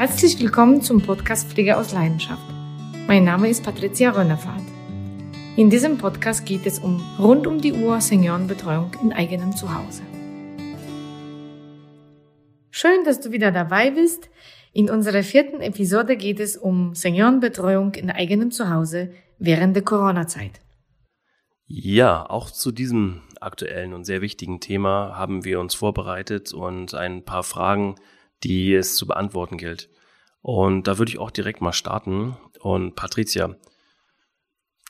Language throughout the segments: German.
Herzlich willkommen zum Podcast Pflege aus Leidenschaft. Mein Name ist Patricia Rönnefahrt. In diesem Podcast geht es um rund um die Uhr Seniorenbetreuung in eigenem Zuhause. Schön, dass du wieder dabei bist. In unserer vierten Episode geht es um Seniorenbetreuung in eigenem Zuhause während der Corona-Zeit. Ja, auch zu diesem aktuellen und sehr wichtigen Thema haben wir uns vorbereitet und ein paar Fragen, die es zu beantworten gilt. Und da würde ich auch direkt mal starten. Und Patricia,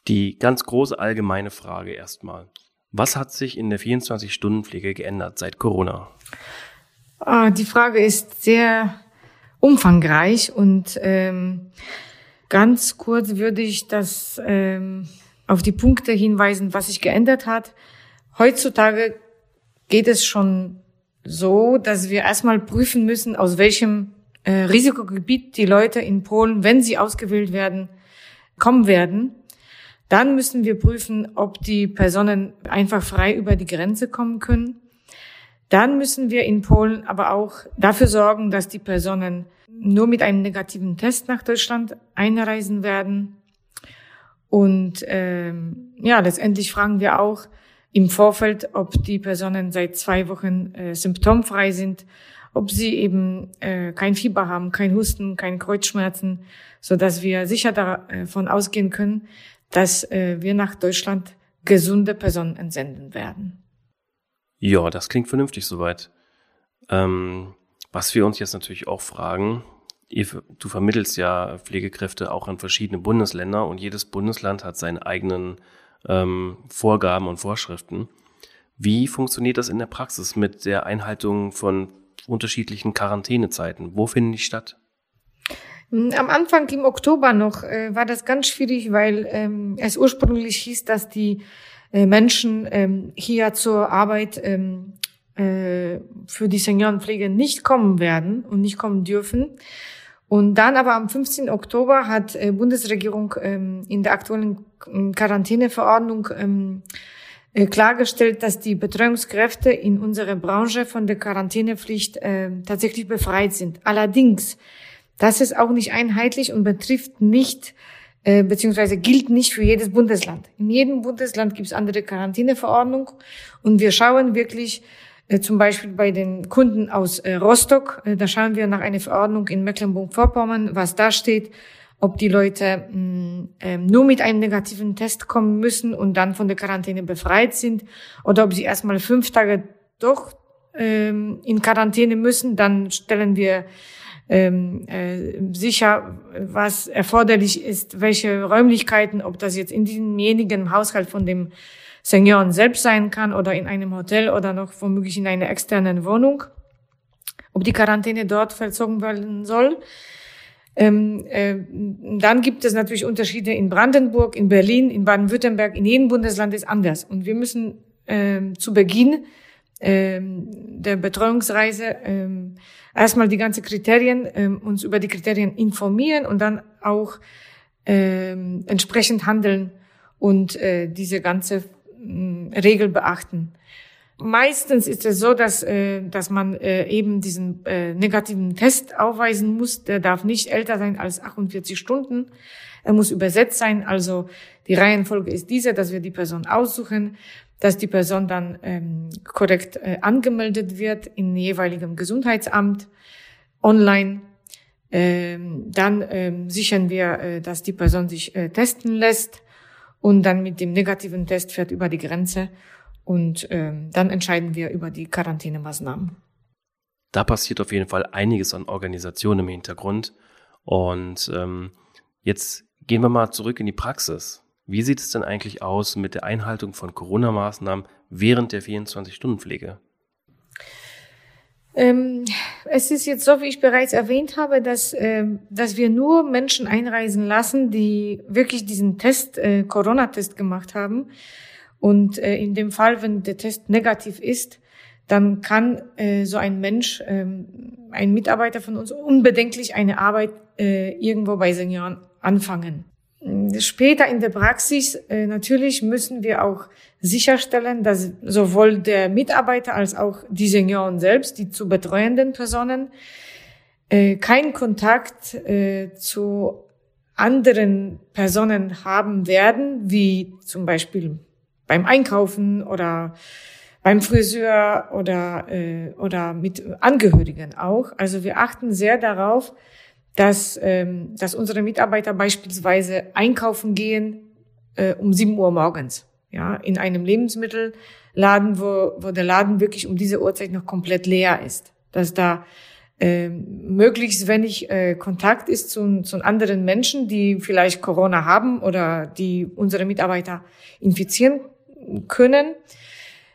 die ganz große allgemeine Frage erstmal. Was hat sich in der 24-Stunden-Pflege geändert seit Corona? Ah, die Frage ist sehr umfangreich und ähm, ganz kurz würde ich das ähm, auf die Punkte hinweisen, was sich geändert hat. Heutzutage geht es schon so, dass wir erstmal prüfen müssen, aus welchem äh, Risikogebiet die Leute in Polen, wenn sie ausgewählt werden, kommen werden. Dann müssen wir prüfen, ob die Personen einfach frei über die Grenze kommen können. Dann müssen wir in Polen aber auch dafür sorgen, dass die Personen nur mit einem negativen Test nach Deutschland einreisen werden. Und ähm, ja, letztendlich fragen wir auch im Vorfeld, ob die Personen seit zwei Wochen äh, symptomfrei sind, ob sie eben äh, kein Fieber haben, kein Husten, keine Kreuzschmerzen, so dass wir sicher davon ausgehen können, dass äh, wir nach Deutschland gesunde Personen entsenden werden. Ja, das klingt vernünftig soweit. Ähm, was wir uns jetzt natürlich auch fragen, du vermittelst ja Pflegekräfte auch an verschiedene Bundesländer und jedes Bundesland hat seine eigenen ähm, Vorgaben und Vorschriften. Wie funktioniert das in der Praxis mit der Einhaltung von unterschiedlichen Quarantänezeiten? Wo finden die statt? Am Anfang im Oktober noch äh, war das ganz schwierig, weil ähm, es ursprünglich hieß, dass die äh, Menschen ähm, hier zur Arbeit ähm, äh, für die Seniorenpflege nicht kommen werden und nicht kommen dürfen. Und dann aber am 15. Oktober hat äh, Bundesregierung ähm, in der aktuellen ähm, Quarantäneverordnung ähm, äh, klargestellt, dass die Betreuungskräfte in unserer Branche von der Quarantänepflicht äh, tatsächlich befreit sind. Allerdings, das ist auch nicht einheitlich und betrifft nicht äh, beziehungsweise gilt nicht für jedes Bundesland. In jedem Bundesland gibt es andere Quarantäneverordnung und wir schauen wirklich, zum Beispiel bei den Kunden aus äh, Rostock, äh, da schauen wir nach einer Verordnung in Mecklenburg-Vorpommern, was da steht, ob die Leute mm, nur mit einem negativen Test kommen müssen und dann von der Quarantäne befreit sind oder ob sie erstmal fünf Tage doch ähm, in Quarantäne müssen, dann stellen wir ähm, äh, sicher, was erforderlich ist, welche Räumlichkeiten, ob das jetzt in demjenigen Haushalt von dem Senioren selbst sein kann oder in einem Hotel oder noch womöglich in einer externen Wohnung, ob die Quarantäne dort vollzogen werden soll. Ähm, äh, dann gibt es natürlich Unterschiede in Brandenburg, in Berlin, in Baden-Württemberg, in jedem Bundesland ist anders. Und wir müssen ähm, zu Beginn ähm, der Betreuungsreise ähm, erstmal die ganzen Kriterien, ähm, uns über die Kriterien informieren und dann auch ähm, entsprechend handeln und äh, diese ganze Regel beachten. Meistens ist es so, dass, äh, dass man äh, eben diesen äh, negativen Test aufweisen muss. Der darf nicht älter sein als 48 Stunden. Er muss übersetzt sein. Also die Reihenfolge ist diese, dass wir die Person aussuchen, dass die Person dann ähm, korrekt äh, angemeldet wird in jeweiligem Gesundheitsamt online. Ähm, dann ähm, sichern wir, äh, dass die Person sich äh, testen lässt und dann mit dem negativen Test fährt über die Grenze und ähm, dann entscheiden wir über die Quarantänemaßnahmen. Da passiert auf jeden Fall einiges an Organisation im Hintergrund. Und ähm, jetzt gehen wir mal zurück in die Praxis. Wie sieht es denn eigentlich aus mit der Einhaltung von Corona-Maßnahmen während der 24-Stunden-Pflege? Ähm, es ist jetzt so, wie ich bereits erwähnt habe, dass, äh, dass wir nur Menschen einreisen lassen, die wirklich diesen Test, äh, Corona-Test gemacht haben. Und äh, in dem Fall, wenn der Test negativ ist, dann kann äh, so ein Mensch, äh, ein Mitarbeiter von uns, unbedenklich eine Arbeit äh, irgendwo bei Senioren anfangen. Später in der Praxis äh, natürlich müssen wir auch sicherstellen, dass sowohl der Mitarbeiter als auch die Senioren selbst, die zu betreuenden Personen, äh, keinen Kontakt äh, zu anderen Personen haben werden, wie zum Beispiel beim Einkaufen oder beim Friseur oder, äh, oder mit Angehörigen auch. Also wir achten sehr darauf, dass, ähm, dass unsere Mitarbeiter beispielsweise einkaufen gehen äh, um sieben Uhr morgens. Ja, in einem Lebensmittelladen, wo, wo der Laden wirklich um diese Uhrzeit noch komplett leer ist. Dass da äh, möglichst wenig äh, Kontakt ist zu, zu anderen Menschen, die vielleicht Corona haben oder die unsere Mitarbeiter infizieren können.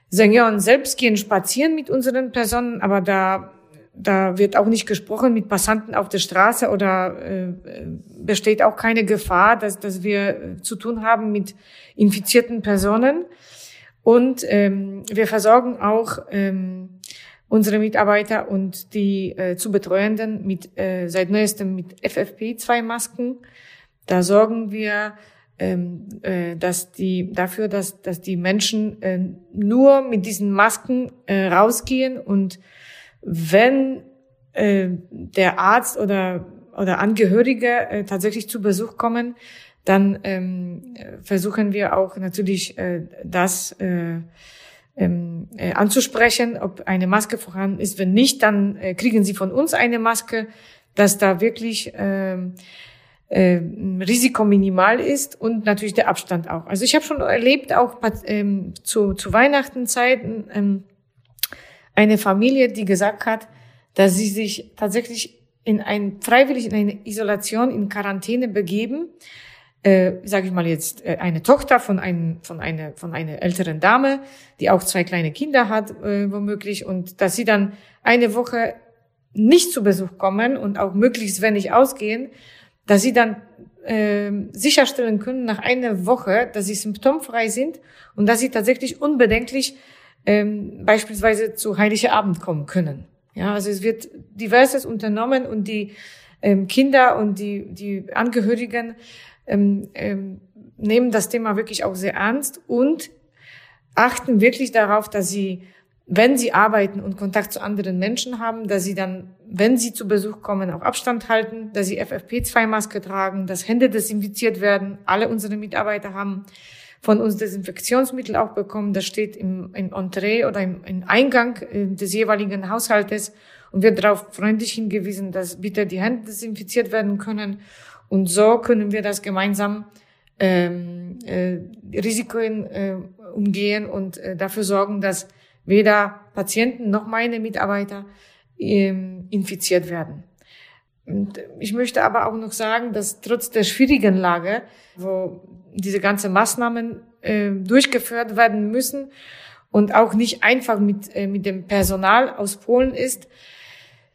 Senioren selbst gehen spazieren mit unseren Personen, aber da da wird auch nicht gesprochen mit Passanten auf der Straße oder äh, besteht auch keine Gefahr, dass, dass wir zu tun haben mit infizierten Personen. Und ähm, wir versorgen auch ähm, unsere Mitarbeiter und die äh, zu Betreuenden mit äh, seit neuestem mit FFP2-Masken. Da sorgen wir ähm, äh, dass die dafür, dass dass die Menschen äh, nur mit diesen Masken äh, rausgehen und wenn äh, der Arzt oder, oder Angehörige äh, tatsächlich zu Besuch kommen, dann ähm, versuchen wir auch natürlich äh, das äh, ähm, äh, anzusprechen, ob eine Maske vorhanden ist. Wenn nicht, dann äh, kriegen sie von uns eine Maske, dass da wirklich äh, äh, Risiko minimal ist und natürlich der Abstand auch. Also ich habe schon erlebt, auch ähm, zu, zu Weihnachtenzeiten, ähm, eine Familie, die gesagt hat, dass sie sich tatsächlich in ein freiwillig in eine Isolation, in Quarantäne begeben, äh, sage ich mal jetzt äh, eine Tochter von einem von einer von einer älteren Dame, die auch zwei kleine Kinder hat äh, womöglich. Und dass sie dann eine Woche nicht zu Besuch kommen und auch möglichst wenig ausgehen, dass sie dann äh, sicherstellen können nach einer Woche, dass sie symptomfrei sind und dass sie tatsächlich unbedenklich ähm, beispielsweise zu Heilige Abend kommen können. Ja, also es wird diverses unternommen und die ähm, Kinder und die, die Angehörigen ähm, ähm, nehmen das Thema wirklich auch sehr ernst und achten wirklich darauf, dass sie, wenn sie arbeiten und Kontakt zu anderen Menschen haben, dass sie dann, wenn sie zu Besuch kommen, auch Abstand halten, dass sie FFP2-Maske tragen, dass Hände desinfiziert werden. Alle unsere Mitarbeiter haben von uns Desinfektionsmittel auch bekommen. Das steht im, im Entree oder im, im Eingang äh, des jeweiligen Haushaltes und wird darauf freundlich hingewiesen, dass bitte die Hände desinfiziert werden können. Und so können wir das gemeinsam ähm, äh, Risiken äh, umgehen und äh, dafür sorgen, dass weder Patienten noch meine Mitarbeiter ähm, infiziert werden. Und ich möchte aber auch noch sagen, dass trotz der schwierigen Lage, wo diese ganzen Maßnahmen äh, durchgeführt werden müssen und auch nicht einfach mit, äh, mit dem Personal aus Polen ist,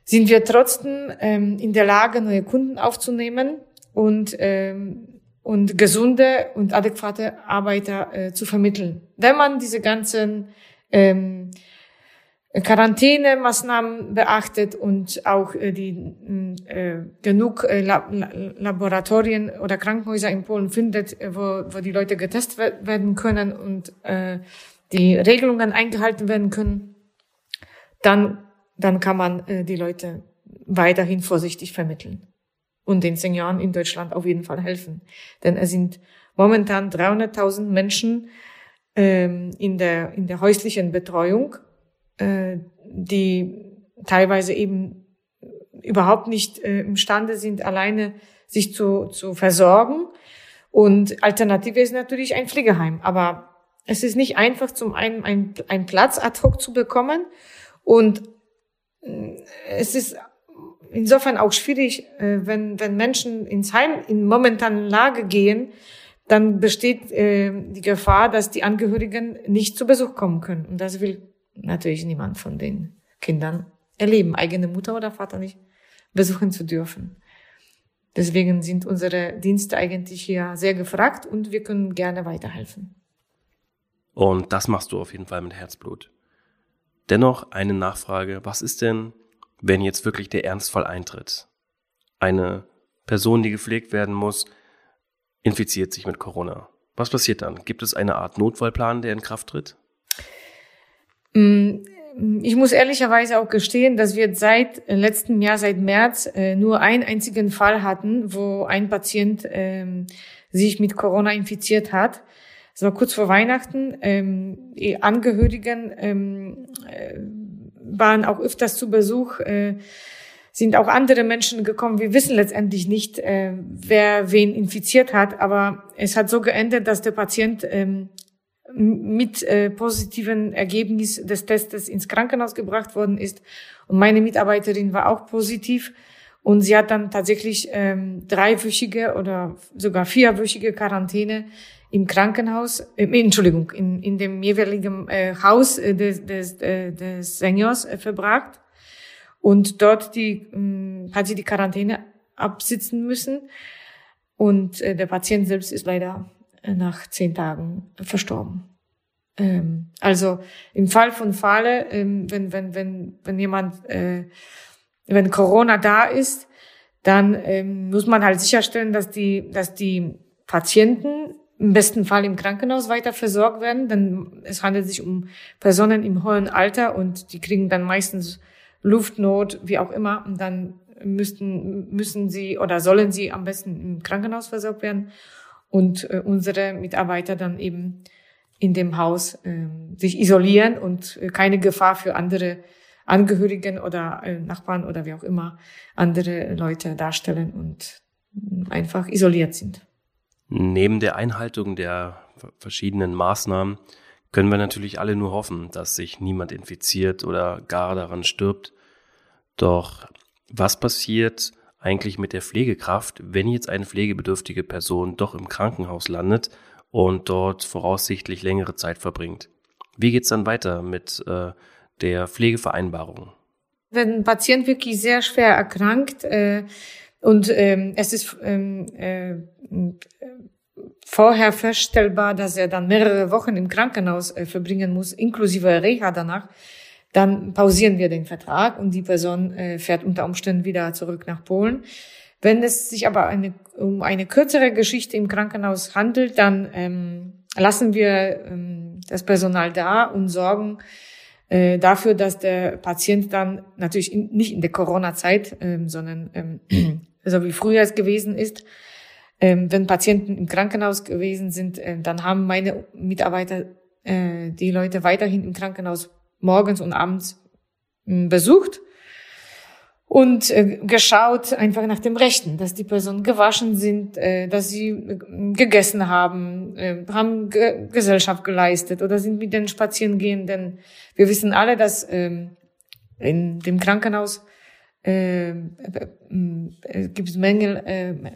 sind wir trotzdem ähm, in der Lage, neue Kunden aufzunehmen und, ähm, und gesunde und adäquate Arbeiter äh, zu vermitteln. Wenn man diese ganzen ähm, Quarantänemaßnahmen beachtet und auch äh, die mm, äh, genug äh, Laboratorien oder Krankenhäuser in Polen findet, äh, wo, wo die Leute getestet werden können und äh, die Regelungen eingehalten werden können, dann, dann kann man äh, die Leute weiterhin vorsichtig vermitteln und den Senioren in Deutschland auf jeden Fall helfen. Denn es sind momentan 300.000 Menschen ähm, in, der, in der häuslichen Betreuung äh, die teilweise eben überhaupt nicht äh, imstande sind, alleine sich zu, zu versorgen. Und Alternative ist natürlich ein Pflegeheim. Aber es ist nicht einfach, zum einen einen, einen Platz ad hoc zu bekommen. Und äh, es ist insofern auch schwierig, äh, wenn, wenn Menschen ins Heim in momentanen Lage gehen, dann besteht äh, die Gefahr, dass die Angehörigen nicht zu Besuch kommen können. Und das will natürlich niemand von den Kindern erleben, eigene Mutter oder Vater nicht besuchen zu dürfen. Deswegen sind unsere Dienste eigentlich hier sehr gefragt und wir können gerne weiterhelfen. Und das machst du auf jeden Fall mit Herzblut. Dennoch eine Nachfrage. Was ist denn, wenn jetzt wirklich der Ernstfall eintritt? Eine Person, die gepflegt werden muss, infiziert sich mit Corona. Was passiert dann? Gibt es eine Art Notfallplan, der in Kraft tritt? Mm, ich muss ehrlicherweise auch gestehen, dass wir seit letztem Jahr, seit März, äh, nur einen einzigen Fall hatten, wo ein Patient ähm, sich mit Corona infiziert hat. Das war kurz vor Weihnachten. Ähm, die Angehörigen ähm, äh, waren auch öfters zu Besuch. Äh, sind auch andere Menschen gekommen. Wir wissen letztendlich nicht, äh, wer wen infiziert hat, aber es hat so geendet, dass der Patient mit äh, positiven Ergebnis des Testes ins Krankenhaus gebracht worden ist. Und meine Mitarbeiterin war auch positiv. Und sie hat dann tatsächlich ähm, dreiwöchige oder sogar vierwöchige Quarantäne im Krankenhaus, äh, Entschuldigung, in, in dem jeweiligen äh, Haus äh, des, des, äh, des Seniors äh, verbracht. Und dort die, äh, hat sie die Quarantäne absitzen müssen. Und äh, der Patient selbst ist leider nach zehn Tagen verstorben. Ähm, also im Fall von Falle, ähm, wenn, wenn, wenn, wenn jemand, äh, wenn Corona da ist, dann ähm, muss man halt sicherstellen, dass die, dass die Patienten im besten Fall im Krankenhaus weiter versorgt werden, denn es handelt sich um Personen im hohen Alter und die kriegen dann meistens Luftnot, wie auch immer, und dann müssten, müssen sie oder sollen sie am besten im Krankenhaus versorgt werden und äh, unsere Mitarbeiter dann eben in dem Haus äh, sich isolieren und äh, keine Gefahr für andere Angehörigen oder äh, Nachbarn oder wie auch immer andere Leute darstellen und einfach isoliert sind. Neben der Einhaltung der verschiedenen Maßnahmen können wir natürlich alle nur hoffen, dass sich niemand infiziert oder gar daran stirbt. Doch was passiert, eigentlich mit der Pflegekraft, wenn jetzt eine pflegebedürftige Person doch im Krankenhaus landet und dort voraussichtlich längere Zeit verbringt? Wie geht's dann weiter mit äh, der Pflegevereinbarung? Wenn ein Patient wirklich sehr schwer erkrankt äh, und ähm, es ist ähm, äh, vorher feststellbar, dass er dann mehrere Wochen im Krankenhaus äh, verbringen muss, inklusive Reha danach, dann pausieren wir den Vertrag und die Person äh, fährt unter Umständen wieder zurück nach Polen. Wenn es sich aber eine, um eine kürzere Geschichte im Krankenhaus handelt, dann ähm, lassen wir ähm, das Personal da und sorgen äh, dafür, dass der Patient dann natürlich in, nicht in der Corona-Zeit, ähm, sondern ähm, so wie früher es gewesen ist, ähm, wenn Patienten im Krankenhaus gewesen sind, äh, dann haben meine Mitarbeiter äh, die Leute weiterhin im Krankenhaus morgens und abends hm, besucht und äh, geschaut einfach nach dem Rechten, dass die Personen gewaschen sind, äh, dass sie äh, gegessen haben, haben Ge Gesellschaft geleistet oder sind mit den denn wir wissen alle, dass äh, in dem Krankenhaus gibt es Mängel,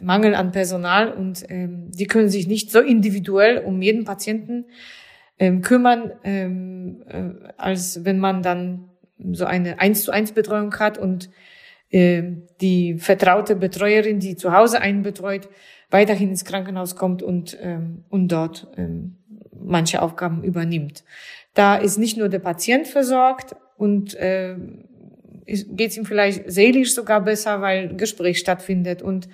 Mangel an Personal und äh, die können sich nicht so individuell um jeden Patienten ähm, kümmern, ähm, äh, als wenn man dann so eine eins zu eins Betreuung hat und äh, die vertraute Betreuerin, die zu Hause einen betreut, weiterhin ins Krankenhaus kommt und, ähm, und dort ähm, manche Aufgaben übernimmt. Da ist nicht nur der Patient versorgt und äh, geht es ihm vielleicht seelisch sogar besser, weil Gespräch stattfindet und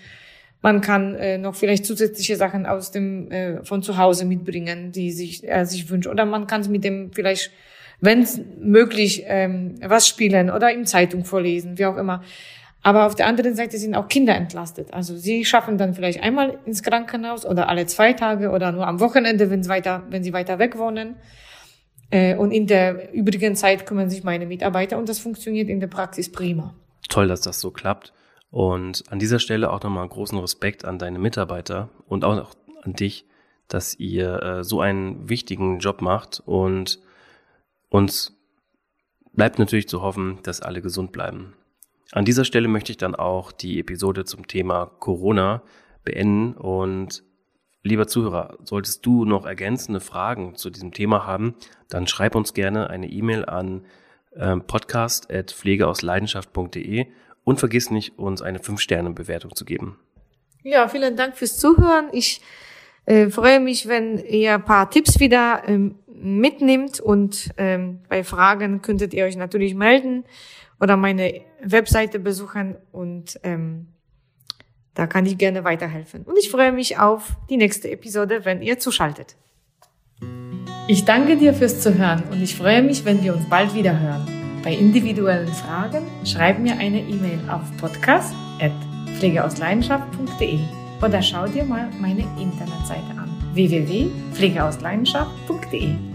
man kann äh, noch vielleicht zusätzliche Sachen aus dem äh, von zu Hause mitbringen, die sich er sich wünscht. Oder man kann mit dem vielleicht, wenn es möglich, ähm, was spielen oder ihm Zeitung vorlesen, wie auch immer. Aber auf der anderen Seite sind auch Kinder entlastet. Also sie schaffen dann vielleicht einmal ins Krankenhaus oder alle zwei Tage oder nur am Wochenende, wenn, weiter, wenn sie weiter weg wohnen. Äh, und in der übrigen Zeit kümmern sich meine Mitarbeiter und das funktioniert in der Praxis prima. Toll, dass das so klappt. Und an dieser Stelle auch nochmal großen Respekt an deine Mitarbeiter und auch an dich, dass ihr äh, so einen wichtigen Job macht und uns bleibt natürlich zu hoffen, dass alle gesund bleiben. An dieser Stelle möchte ich dann auch die Episode zum Thema Corona beenden und lieber Zuhörer, solltest du noch ergänzende Fragen zu diesem Thema haben, dann schreib uns gerne eine E-Mail an äh, podcast.pflegeausleidenschaft.de und vergiss nicht, uns eine 5-Sterne-Bewertung zu geben. Ja, vielen Dank fürs Zuhören. Ich äh, freue mich, wenn ihr ein paar Tipps wieder ähm, mitnimmt und ähm, bei Fragen könntet ihr euch natürlich melden oder meine Webseite besuchen und ähm, da kann ich gerne weiterhelfen. Und ich freue mich auf die nächste Episode, wenn ihr zuschaltet. Ich danke dir fürs Zuhören und ich freue mich, wenn wir uns bald wieder hören. Bei individuellen Fragen schreib mir eine E-Mail auf podcast.pflegeausleidenschaft.de oder schau dir mal meine Internetseite an www.pflegeausleidenschaft.de.